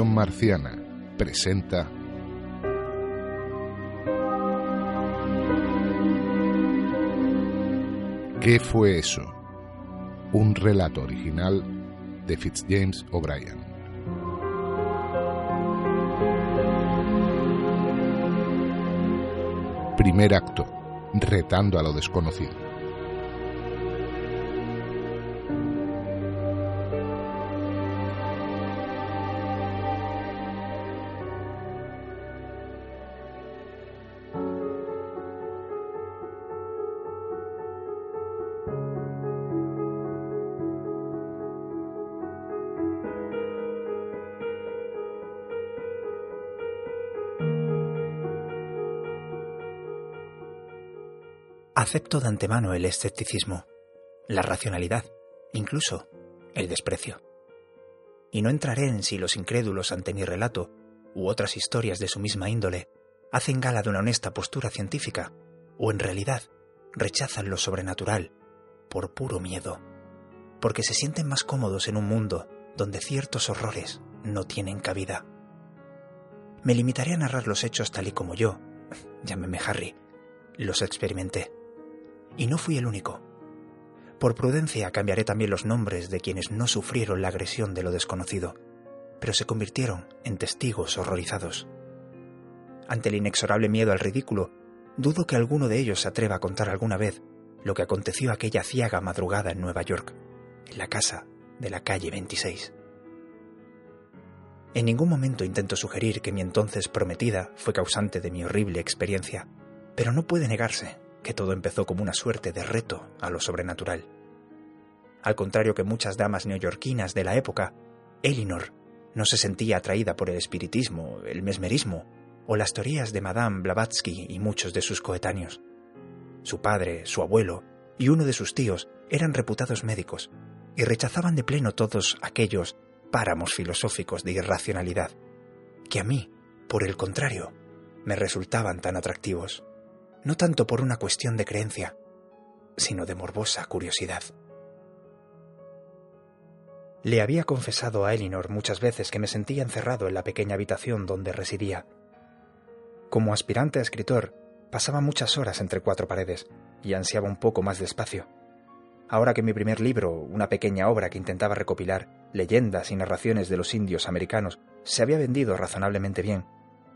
Marciana presenta ¿Qué fue eso? Un relato original de Fitzjames O'Brien. Primer acto, retando a lo desconocido. Acepto de antemano el escepticismo, la racionalidad, incluso el desprecio. Y no entraré en si los incrédulos ante mi relato u otras historias de su misma índole hacen gala de una honesta postura científica o en realidad rechazan lo sobrenatural por puro miedo, porque se sienten más cómodos en un mundo donde ciertos horrores no tienen cabida. Me limitaré a narrar los hechos tal y como yo, llámeme Harry, los experimenté. Y no fui el único. Por prudencia cambiaré también los nombres de quienes no sufrieron la agresión de lo desconocido, pero se convirtieron en testigos horrorizados. Ante el inexorable miedo al ridículo, dudo que alguno de ellos se atreva a contar alguna vez lo que aconteció aquella ciaga madrugada en Nueva York, en la casa de la calle 26. En ningún momento intento sugerir que mi entonces prometida fue causante de mi horrible experiencia, pero no puede negarse que todo empezó como una suerte de reto a lo sobrenatural. Al contrario que muchas damas neoyorquinas de la época, Elinor no se sentía atraída por el espiritismo, el mesmerismo o las teorías de Madame Blavatsky y muchos de sus coetáneos. Su padre, su abuelo y uno de sus tíos eran reputados médicos y rechazaban de pleno todos aquellos páramos filosóficos de irracionalidad, que a mí, por el contrario, me resultaban tan atractivos no tanto por una cuestión de creencia, sino de morbosa curiosidad. Le había confesado a Elinor muchas veces que me sentía encerrado en la pequeña habitación donde residía. Como aspirante a escritor, pasaba muchas horas entre cuatro paredes y ansiaba un poco más de espacio. Ahora que mi primer libro, una pequeña obra que intentaba recopilar leyendas y narraciones de los indios americanos, se había vendido razonablemente bien,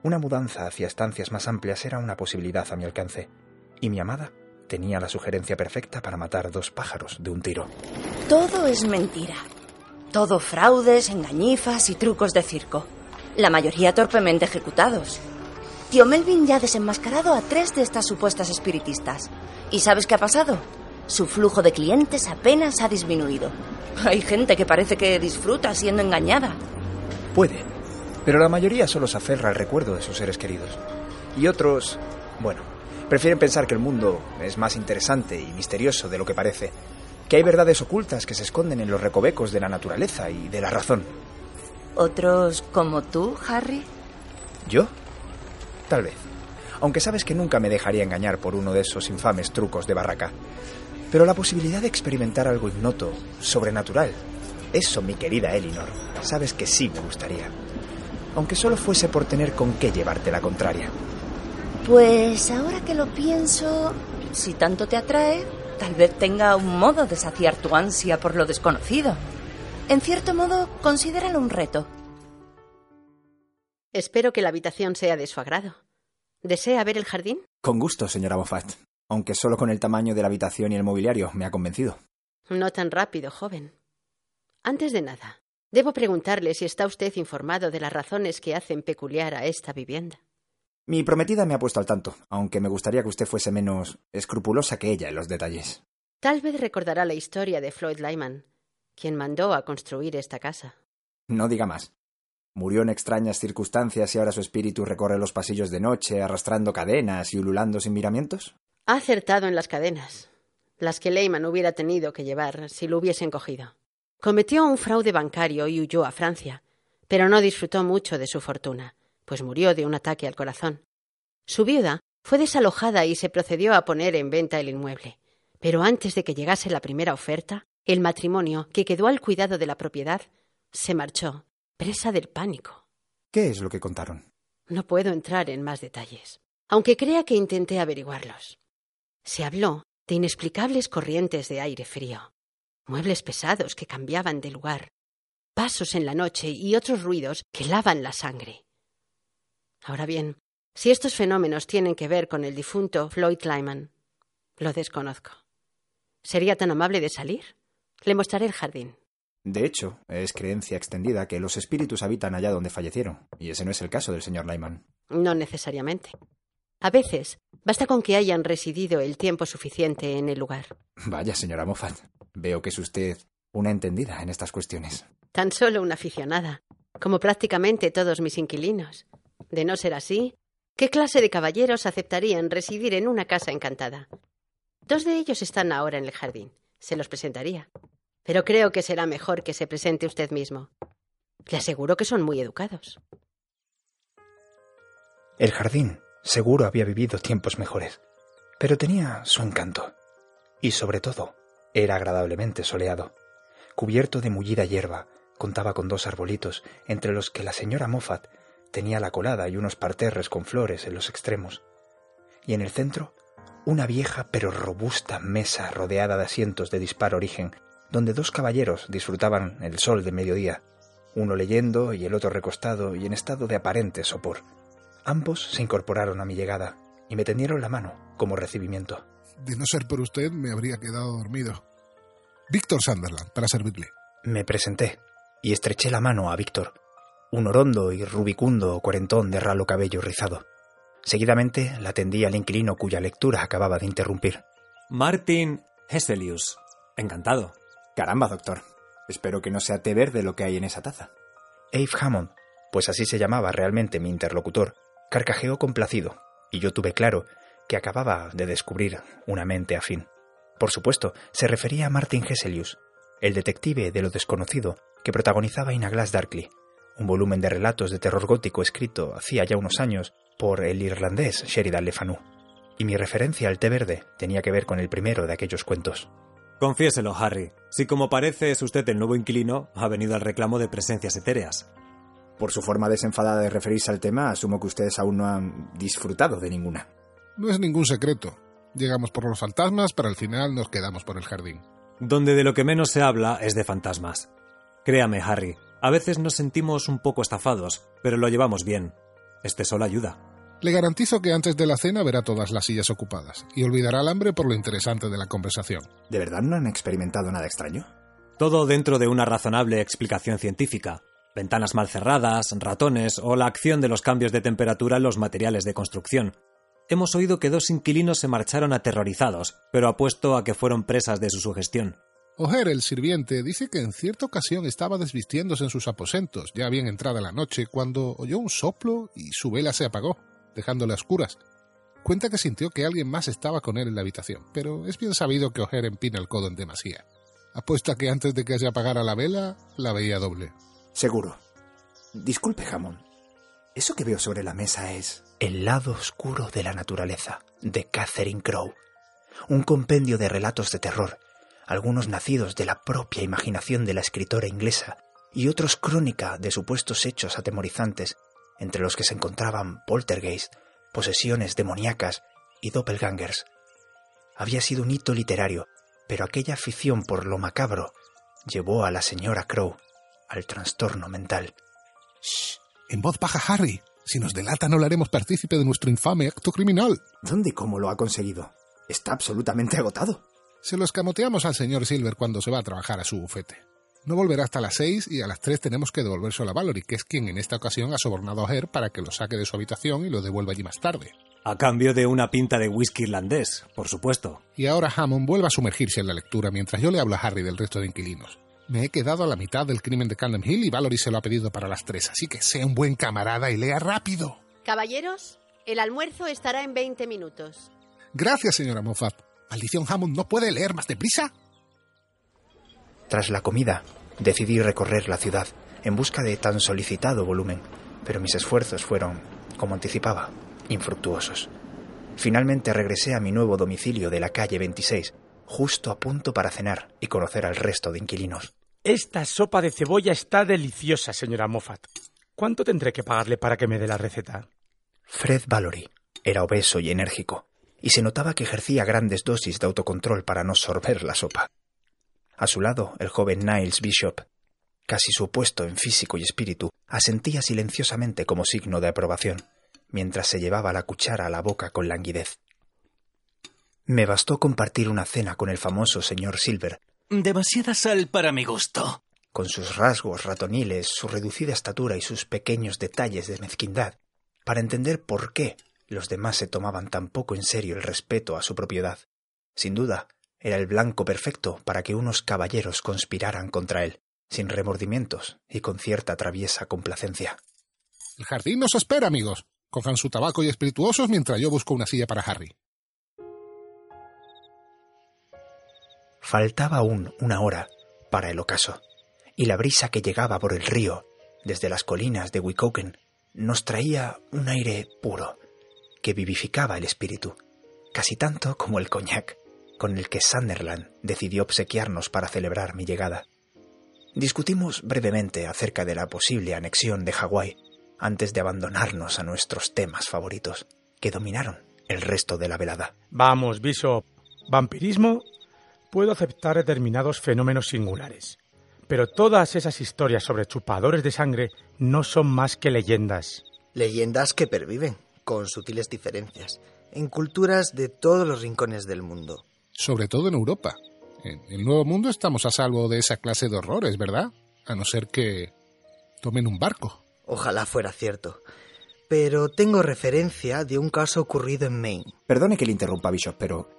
una mudanza hacia estancias más amplias era una posibilidad a mi alcance, y mi amada tenía la sugerencia perfecta para matar dos pájaros de un tiro. Todo es mentira. Todo fraudes, engañifas y trucos de circo. La mayoría torpemente ejecutados. Tío Melvin ya ha desenmascarado a tres de estas supuestas espiritistas. ¿Y sabes qué ha pasado? Su flujo de clientes apenas ha disminuido. Hay gente que parece que disfruta siendo engañada. Puede, pero la mayoría solo se aferra al recuerdo de sus seres queridos. Y otros, bueno, prefieren pensar que el mundo es más interesante y misterioso de lo que parece, que hay verdades ocultas que se esconden en los recovecos de la naturaleza y de la razón. ¿Otros como tú, Harry? ¿Yo? Tal vez. Aunque sabes que nunca me dejaría engañar por uno de esos infames trucos de barraca. Pero la posibilidad de experimentar algo ignoto, sobrenatural, eso, mi querida Elinor, sabes que sí me gustaría aunque solo fuese por tener con qué llevarte la contraria. Pues ahora que lo pienso, si tanto te atrae, tal vez tenga un modo de saciar tu ansia por lo desconocido. En cierto modo, considéralo un reto. Espero que la habitación sea de su agrado. ¿Desea ver el jardín? Con gusto, señora Moffat. Aunque solo con el tamaño de la habitación y el mobiliario me ha convencido. No tan rápido, joven. Antes de nada, Debo preguntarle si está usted informado de las razones que hacen peculiar a esta vivienda. Mi prometida me ha puesto al tanto, aunque me gustaría que usted fuese menos escrupulosa que ella en los detalles. Tal vez recordará la historia de Floyd Lyman, quien mandó a construir esta casa. No diga más. Murió en extrañas circunstancias y ahora su espíritu recorre los pasillos de noche, arrastrando cadenas y ululando sin miramientos. Ha acertado en las cadenas, las que Leyman hubiera tenido que llevar si lo hubiesen cogido. Cometió un fraude bancario y huyó a Francia, pero no disfrutó mucho de su fortuna, pues murió de un ataque al corazón. Su viuda fue desalojada y se procedió a poner en venta el inmueble. Pero antes de que llegase la primera oferta, el matrimonio, que quedó al cuidado de la propiedad, se marchó, presa del pánico. ¿Qué es lo que contaron? No puedo entrar en más detalles, aunque crea que intenté averiguarlos. Se habló de inexplicables corrientes de aire frío, muebles pesados que cambiaban de lugar, pasos en la noche y otros ruidos que lavan la sangre. Ahora bien, si estos fenómenos tienen que ver con el difunto Floyd Lyman, lo desconozco. ¿Sería tan amable de salir? Le mostraré el jardín. De hecho, es creencia extendida que los espíritus habitan allá donde fallecieron, y ese no es el caso del señor Lyman. No necesariamente. A veces basta con que hayan residido el tiempo suficiente en el lugar. Vaya, señora Moffat. Veo que es usted una entendida en estas cuestiones. Tan solo una aficionada, como prácticamente todos mis inquilinos. De no ser así, ¿qué clase de caballeros aceptarían residir en una casa encantada? Dos de ellos están ahora en el jardín. Se los presentaría. Pero creo que será mejor que se presente usted mismo. Le aseguro que son muy educados. El jardín Seguro había vivido tiempos mejores, pero tenía su encanto. Y sobre todo, era agradablemente soleado. Cubierto de mullida hierba, contaba con dos arbolitos, entre los que la señora Moffat tenía la colada y unos parterres con flores en los extremos. Y en el centro, una vieja pero robusta mesa rodeada de asientos de dispar origen, donde dos caballeros disfrutaban el sol de mediodía, uno leyendo y el otro recostado y en estado de aparente sopor. Ambos se incorporaron a mi llegada y me tendieron la mano como recibimiento. De no ser por usted, me habría quedado dormido. Víctor Sunderland, para servirle. Me presenté y estreché la mano a Víctor, un orondo y rubicundo cuarentón de ralo cabello rizado. Seguidamente la tendí al inquilino cuya lectura acababa de interrumpir. Martin Hesselius. Encantado. Caramba, doctor. Espero que no sea té verde lo que hay en esa taza. Abe Hammond, pues así se llamaba realmente mi interlocutor, Carcajeó complacido, y yo tuve claro que acababa de descubrir una mente afín. Por supuesto, se refería a Martin Hesselius, el detective de lo desconocido que protagonizaba In a Glass Darkly, un volumen de relatos de terror gótico escrito hacía ya unos años por el irlandés Sheridan Le Fanu. Y mi referencia al té verde tenía que ver con el primero de aquellos cuentos. Confiéselo, Harry. Si como parece es usted el nuevo inquilino, ha venido al reclamo de presencias etéreas. Por su forma desenfadada de referirse al tema, asumo que ustedes aún no han disfrutado de ninguna. No es ningún secreto. Llegamos por los fantasmas, pero al final nos quedamos por el jardín. Donde de lo que menos se habla es de fantasmas. Créame, Harry, a veces nos sentimos un poco estafados, pero lo llevamos bien. Este sol ayuda. Le garantizo que antes de la cena verá todas las sillas ocupadas y olvidará el hambre por lo interesante de la conversación. ¿De verdad no han experimentado nada extraño? Todo dentro de una razonable explicación científica, ventanas mal cerradas, ratones o la acción de los cambios de temperatura en los materiales de construcción. Hemos oído que dos inquilinos se marcharon aterrorizados, pero apuesto a que fueron presas de su sugestión. Ojer, el sirviente, dice que en cierta ocasión estaba desvistiéndose en sus aposentos, ya bien entrada la noche, cuando oyó un soplo y su vela se apagó, dejándole a oscuras. Cuenta que sintió que alguien más estaba con él en la habitación, pero es bien sabido que Ojer empina el codo en demasía. Apuesta que antes de que se apagara la vela, la veía doble. Seguro. Disculpe, Jamón. Eso que veo sobre la mesa es El lado oscuro de la naturaleza, de Catherine Crowe. Un compendio de relatos de terror, algunos nacidos de la propia imaginación de la escritora inglesa y otros crónica de supuestos hechos atemorizantes, entre los que se encontraban poltergeist, posesiones demoníacas y doppelgangers. Había sido un hito literario, pero aquella afición por lo macabro llevó a la señora Crowe al trastorno mental. Shh, en voz baja, Harry. Si nos delata, no le haremos partícipe de nuestro infame acto criminal. ¿Dónde y cómo lo ha conseguido? Está absolutamente agotado. Se lo escamoteamos al señor Silver cuando se va a trabajar a su bufete. No volverá hasta las seis y a las tres tenemos que devolvérselo a Valerie, que es quien en esta ocasión ha sobornado a Her para que lo saque de su habitación y lo devuelva allí más tarde. A cambio de una pinta de whisky irlandés, por supuesto. Y ahora Hammond vuelve a sumergirse en la lectura mientras yo le hablo a Harry del resto de inquilinos. Me he quedado a la mitad del crimen de Camden Hill y Valerie se lo ha pedido para las tres, así que sea un buen camarada y lea rápido. Caballeros, el almuerzo estará en 20 minutos. Gracias, señora Moffat. Maldición Hammond, ¿no puede leer más deprisa? Tras la comida, decidí recorrer la ciudad en busca de tan solicitado volumen, pero mis esfuerzos fueron, como anticipaba, infructuosos. Finalmente regresé a mi nuevo domicilio de la calle 26, justo a punto para cenar y conocer al resto de inquilinos. Esta sopa de cebolla está deliciosa, señora Moffat. ¿Cuánto tendré que pagarle para que me dé la receta? Fred Valory era obeso y enérgico, y se notaba que ejercía grandes dosis de autocontrol para no sorber la sopa. A su lado, el joven Niles Bishop, casi su opuesto en físico y espíritu, asentía silenciosamente como signo de aprobación, mientras se llevaba la cuchara a la boca con languidez. Me bastó compartir una cena con el famoso señor Silver. Demasiada sal para mi gusto. Con sus rasgos ratoniles, su reducida estatura y sus pequeños detalles de mezquindad, para entender por qué los demás se tomaban tan poco en serio el respeto a su propiedad. Sin duda, era el blanco perfecto para que unos caballeros conspiraran contra él, sin remordimientos y con cierta traviesa complacencia. El jardín nos espera, amigos. Cojan su tabaco y espirituosos mientras yo busco una silla para Harry. Faltaba aún una hora para el ocaso, y la brisa que llegaba por el río, desde las colinas de Wicoken, nos traía un aire puro, que vivificaba el espíritu, casi tanto como el coñac con el que Sunderland decidió obsequiarnos para celebrar mi llegada. Discutimos brevemente acerca de la posible anexión de Hawái antes de abandonarnos a nuestros temas favoritos, que dominaron el resto de la velada. Vamos, Bishop. Vampirismo. Puedo aceptar determinados fenómenos singulares, pero todas esas historias sobre chupadores de sangre no son más que leyendas. Leyendas que perviven, con sutiles diferencias, en culturas de todos los rincones del mundo. Sobre todo en Europa. En el Nuevo Mundo estamos a salvo de esa clase de horrores, ¿verdad? A no ser que tomen un barco. Ojalá fuera cierto. Pero tengo referencia de un caso ocurrido en Maine. Perdone que le interrumpa, Bishop, pero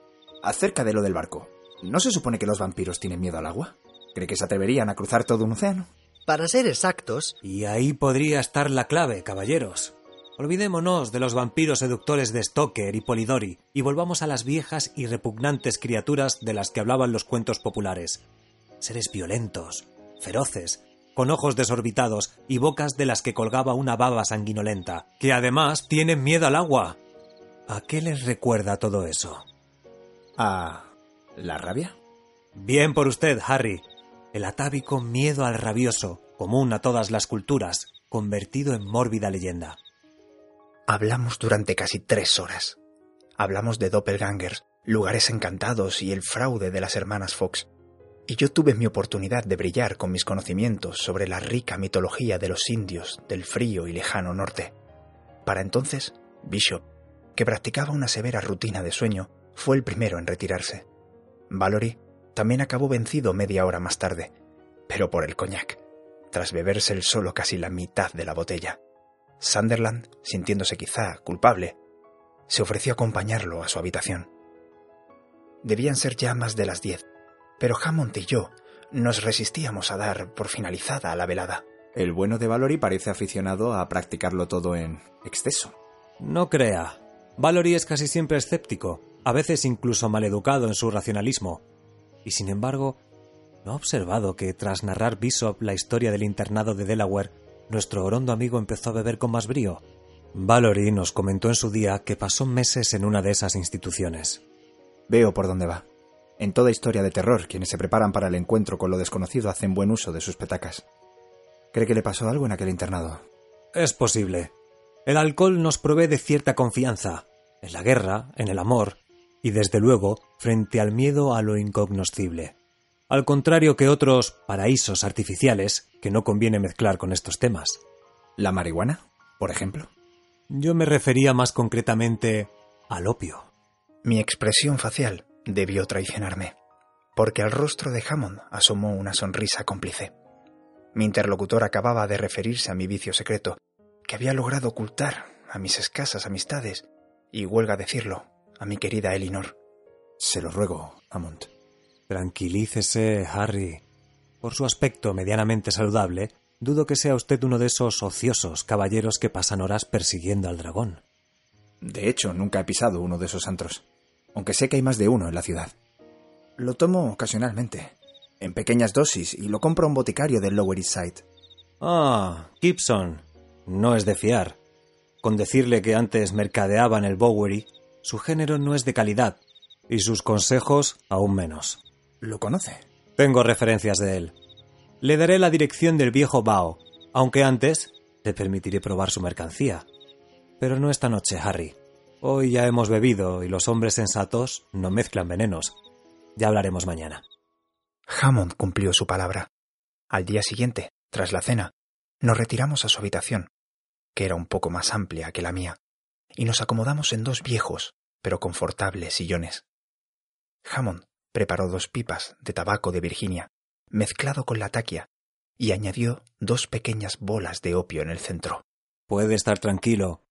acerca de lo del barco, ¿no se supone que los vampiros tienen miedo al agua? ¿Cree que se atreverían a cruzar todo un océano? Para ser exactos... Y ahí podría estar la clave, caballeros. Olvidémonos de los vampiros seductores de Stoker y Polidori y volvamos a las viejas y repugnantes criaturas de las que hablaban los cuentos populares. Seres violentos, feroces, con ojos desorbitados y bocas de las que colgaba una baba sanguinolenta, que además tienen miedo al agua. ¿A qué les recuerda todo eso? ¿A la rabia? Bien por usted, Harry. El atávico miedo al rabioso, común a todas las culturas, convertido en mórbida leyenda. Hablamos durante casi tres horas. Hablamos de doppelgangers, lugares encantados y el fraude de las hermanas Fox. Y yo tuve mi oportunidad de brillar con mis conocimientos sobre la rica mitología de los indios del frío y lejano norte. Para entonces, Bishop, que practicaba una severa rutina de sueño, fue el primero en retirarse. Valory también acabó vencido media hora más tarde, pero por el coñac, tras beberse el solo casi la mitad de la botella. Sunderland, sintiéndose quizá culpable, se ofreció a acompañarlo a su habitación. Debían ser ya más de las diez, pero Hammond y yo nos resistíamos a dar por finalizada la velada. El bueno de Valory parece aficionado a practicarlo todo en exceso. No crea. Valory es casi siempre escéptico, a veces incluso maleducado en su racionalismo. Y sin embargo, ¿no ha observado que tras narrar Bishop la historia del internado de Delaware, nuestro orondo amigo empezó a beber con más brío. Valory nos comentó en su día que pasó meses en una de esas instituciones. Veo por dónde va. En toda historia de terror, quienes se preparan para el encuentro con lo desconocido hacen buen uso de sus petacas. ¿Cree que le pasó algo en aquel internado? Es posible. El alcohol nos provee de cierta confianza, en la guerra, en el amor, y desde luego frente al miedo a lo incognoscible. Al contrario que otros paraísos artificiales que no conviene mezclar con estos temas. ¿La marihuana, por ejemplo? Yo me refería más concretamente al opio. Mi expresión facial debió traicionarme. porque al rostro de Hammond asomó una sonrisa cómplice. Mi interlocutor acababa de referirse a mi vicio secreto, que había logrado ocultar a mis escasas amistades, y huelga decirlo, a mi querida Elinor. Se lo ruego, Hammond. Tranquilícese, Harry. Por su aspecto medianamente saludable, dudo que sea usted uno de esos ociosos caballeros que pasan horas persiguiendo al dragón. De hecho, nunca he pisado uno de esos antros, aunque sé que hay más de uno en la ciudad. Lo tomo ocasionalmente, en pequeñas dosis, y lo compro a un boticario del Lower East Side. Ah, Gibson. No es de fiar. Con decirle que antes mercadeaba en el Bowery, su género no es de calidad, y sus consejos aún menos. ¿Lo conoce? Tengo referencias de él. Le daré la dirección del viejo Bao, aunque antes te permitiré probar su mercancía. Pero no esta noche, Harry. Hoy ya hemos bebido y los hombres sensatos no mezclan venenos. Ya hablaremos mañana. Hammond cumplió su palabra. Al día siguiente, tras la cena, nos retiramos a su habitación, que era un poco más amplia que la mía, y nos acomodamos en dos viejos, pero confortables sillones. Hammond preparó dos pipas de tabaco de Virginia, mezclado con la taquia, y añadió dos pequeñas bolas de opio en el centro. Puede estar tranquilo.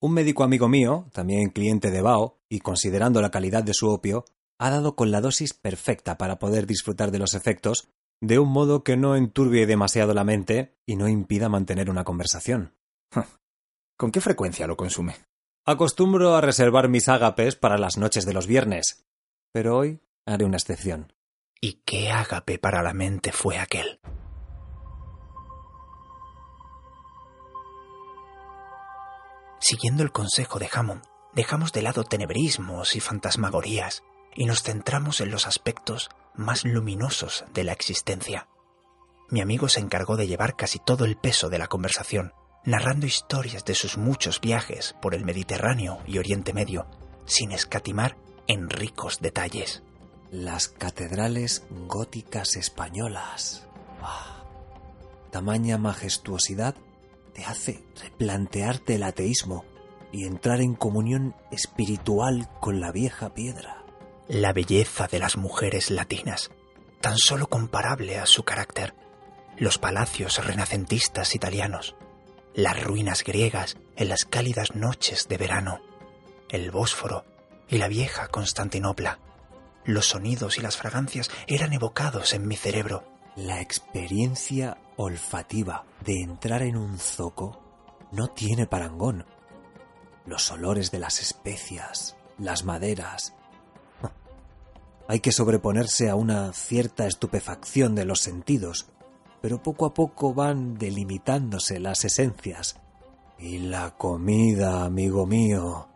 Un médico amigo mío, también cliente de Bao, y considerando la calidad de su opio, ha dado con la dosis perfecta para poder disfrutar de los efectos de un modo que no enturbie demasiado la mente y no impida mantener una conversación. ¿Con qué frecuencia lo consume? Acostumbro a reservar mis ágapes para las noches de los viernes, pero hoy haré una excepción. ¿Y qué ágape para la mente fue aquel? Siguiendo el consejo de Hammond, dejamos de lado tenebrismos y fantasmagorías y nos centramos en los aspectos más luminosos de la existencia. Mi amigo se encargó de llevar casi todo el peso de la conversación, narrando historias de sus muchos viajes por el Mediterráneo y Oriente Medio, sin escatimar en ricos detalles. Las catedrales góticas españolas. Tamaña majestuosidad te hace replantearte el ateísmo y entrar en comunión espiritual con la vieja piedra la belleza de las mujeres latinas, tan solo comparable a su carácter, los palacios renacentistas italianos, las ruinas griegas en las cálidas noches de verano, el Bósforo y la vieja Constantinopla. Los sonidos y las fragancias eran evocados en mi cerebro. La experiencia olfativa de entrar en un zoco no tiene parangón. Los olores de las especias, las maderas, hay que sobreponerse a una cierta estupefacción de los sentidos, pero poco a poco van delimitándose las esencias. Y la comida, amigo mío.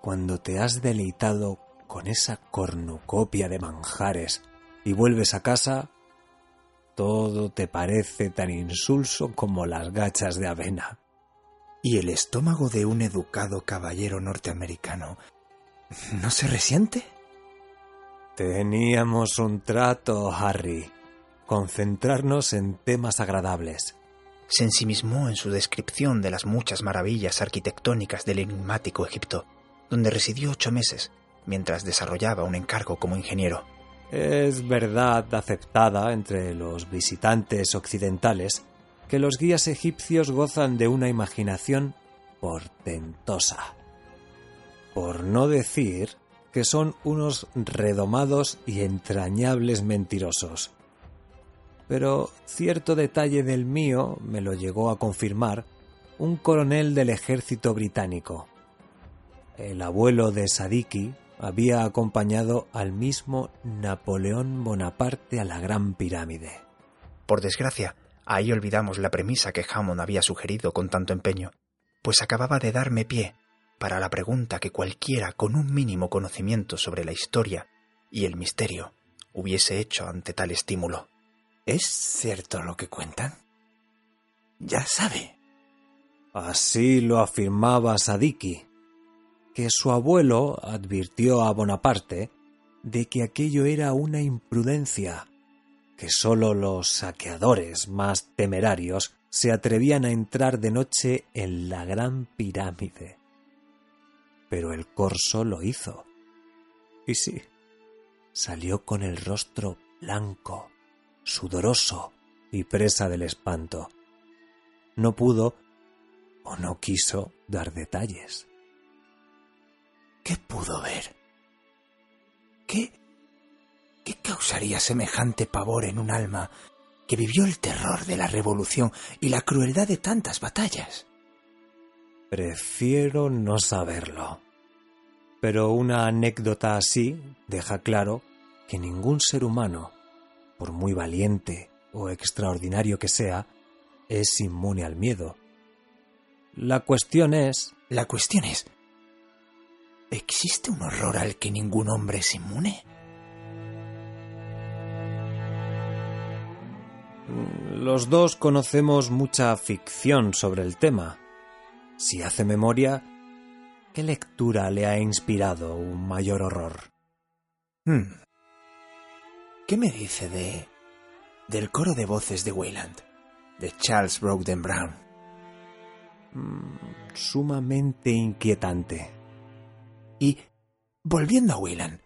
Cuando te has deleitado con esa cornucopia de manjares y vuelves a casa, todo te parece tan insulso como las gachas de avena. ¿Y el estómago de un educado caballero norteamericano no se resiente? Teníamos un trato, Harry. Concentrarnos en temas agradables. Se ensimismó en su descripción de las muchas maravillas arquitectónicas del enigmático Egipto, donde residió ocho meses, mientras desarrollaba un encargo como ingeniero. Es verdad aceptada entre los visitantes occidentales que los guías egipcios gozan de una imaginación portentosa. Por no decir que son unos redomados y entrañables mentirosos. Pero cierto detalle del mío me lo llegó a confirmar un coronel del ejército británico. El abuelo de Sadiki había acompañado al mismo Napoleón Bonaparte a la Gran Pirámide. Por desgracia, ahí olvidamos la premisa que Hammond había sugerido con tanto empeño, pues acababa de darme pie para la pregunta que cualquiera con un mínimo conocimiento sobre la historia y el misterio hubiese hecho ante tal estímulo. ¿Es cierto lo que cuentan? Ya sabe. Así lo afirmaba Sadiki, que su abuelo advirtió a Bonaparte de que aquello era una imprudencia, que sólo los saqueadores más temerarios se atrevían a entrar de noche en la gran pirámide pero el corso lo hizo. Y sí, salió con el rostro blanco, sudoroso y presa del espanto. No pudo o no quiso dar detalles. ¿Qué pudo ver? ¿Qué, qué causaría semejante pavor en un alma que vivió el terror de la revolución y la crueldad de tantas batallas? Prefiero no saberlo. Pero una anécdota así deja claro que ningún ser humano, por muy valiente o extraordinario que sea, es inmune al miedo. La cuestión es... La cuestión es... ¿Existe un horror al que ningún hombre es inmune? Los dos conocemos mucha ficción sobre el tema. Si hace memoria, ¿qué lectura le ha inspirado un mayor horror? Hmm. ¿Qué me dice de... del coro de voces de Wayland, de Charles Broden Brown? Mm, sumamente inquietante. Y, volviendo a Wayland,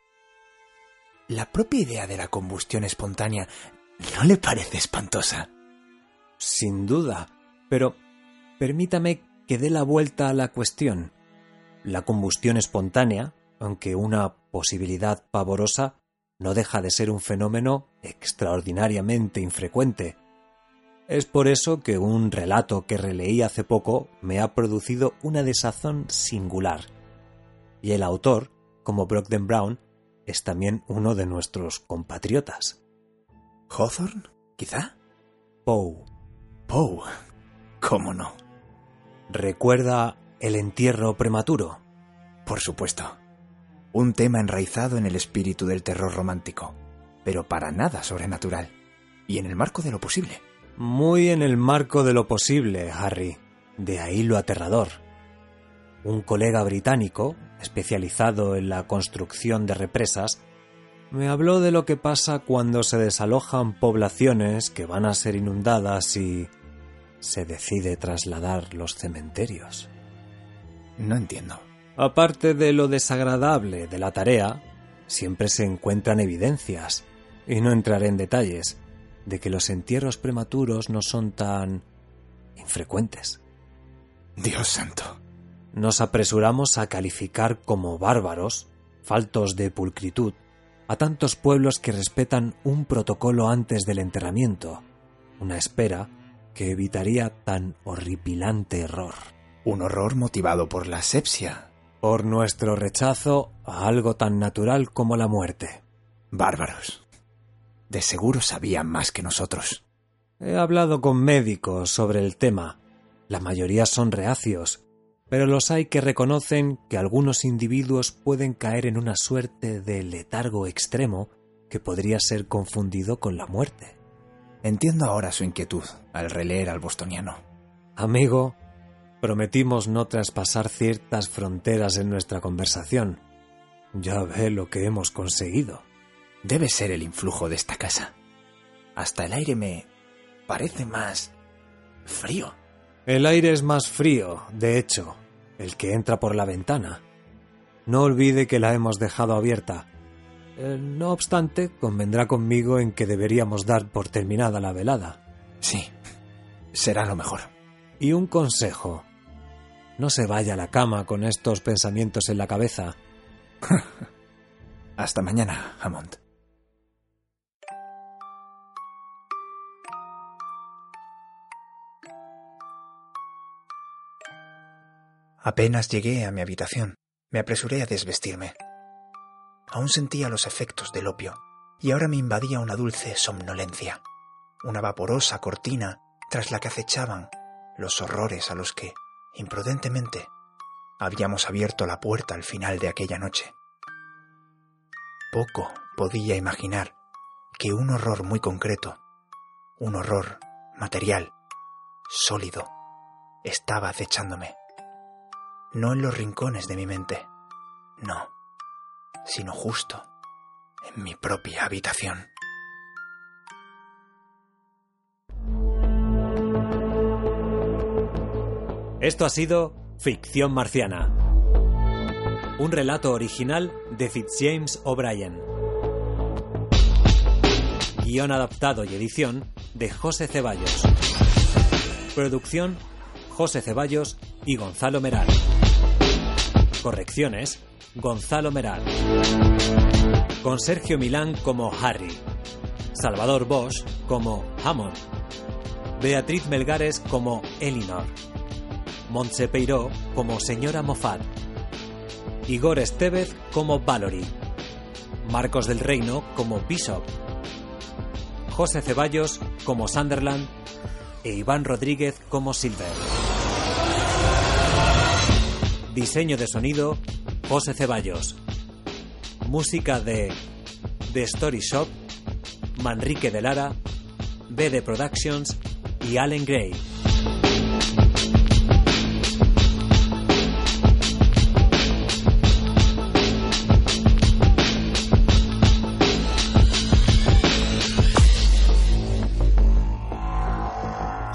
la propia idea de la combustión espontánea ¿no le parece espantosa? Sin duda, pero permítame que dé la vuelta a la cuestión. La combustión espontánea, aunque una posibilidad pavorosa, no deja de ser un fenómeno extraordinariamente infrecuente. Es por eso que un relato que releí hace poco me ha producido una desazón singular. Y el autor, como Brockden Brown, es también uno de nuestros compatriotas. ¿Hawthorne, quizá? Poe. Poe. ¿Cómo no? ¿Recuerda el entierro prematuro? Por supuesto. Un tema enraizado en el espíritu del terror romántico, pero para nada sobrenatural. Y en el marco de lo posible. Muy en el marco de lo posible, Harry. De ahí lo aterrador. Un colega británico, especializado en la construcción de represas, me habló de lo que pasa cuando se desalojan poblaciones que van a ser inundadas y se decide trasladar los cementerios. No entiendo. Aparte de lo desagradable de la tarea, siempre se encuentran evidencias, y no entraré en detalles, de que los entierros prematuros no son tan infrecuentes. Dios santo. Nos apresuramos a calificar como bárbaros, faltos de pulcritud, a tantos pueblos que respetan un protocolo antes del enterramiento, una espera que evitaría tan horripilante error. Un horror motivado por la asepsia. Por nuestro rechazo a algo tan natural como la muerte. Bárbaros. De seguro sabían más que nosotros. He hablado con médicos sobre el tema. La mayoría son reacios, pero los hay que reconocen que algunos individuos pueden caer en una suerte de letargo extremo que podría ser confundido con la muerte. Entiendo ahora su inquietud al releer al bostoniano. Amigo, prometimos no traspasar ciertas fronteras en nuestra conversación. Ya ve lo que hemos conseguido. Debe ser el influjo de esta casa. Hasta el aire me parece más frío. El aire es más frío, de hecho, el que entra por la ventana. No olvide que la hemos dejado abierta. Eh, no obstante, convendrá conmigo en que deberíamos dar por terminada la velada. Sí, será lo mejor. Y un consejo. No se vaya a la cama con estos pensamientos en la cabeza. Hasta mañana, Hammond. Apenas llegué a mi habitación, me apresuré a desvestirme. Aún sentía los efectos del opio, y ahora me invadía una dulce somnolencia, una vaporosa cortina tras la que acechaban los horrores a los que, imprudentemente, habíamos abierto la puerta al final de aquella noche. Poco podía imaginar que un horror muy concreto, un horror material, sólido, estaba acechándome no en los rincones de mi mente, no, sino justo en mi propia habitación. Esto ha sido Ficción Marciana, un relato original de Fitzjames O'Brien. guion adaptado y edición de José Ceballos. Producción José Ceballos y Gonzalo Meral. Correcciones Gonzalo Meral. Con Sergio Milán como Harry. Salvador Bosch como Hammond. Beatriz Melgares como Elinor. Montse Peiró como señora Moffat. Igor Estevez como Valory. Marcos del Reino como Bishop. José Ceballos como Sunderland e Iván Rodríguez como Silver. Diseño de sonido José Ceballos. Música de The Story Shop, Manrique de Lara, BD Productions y Allen Gray.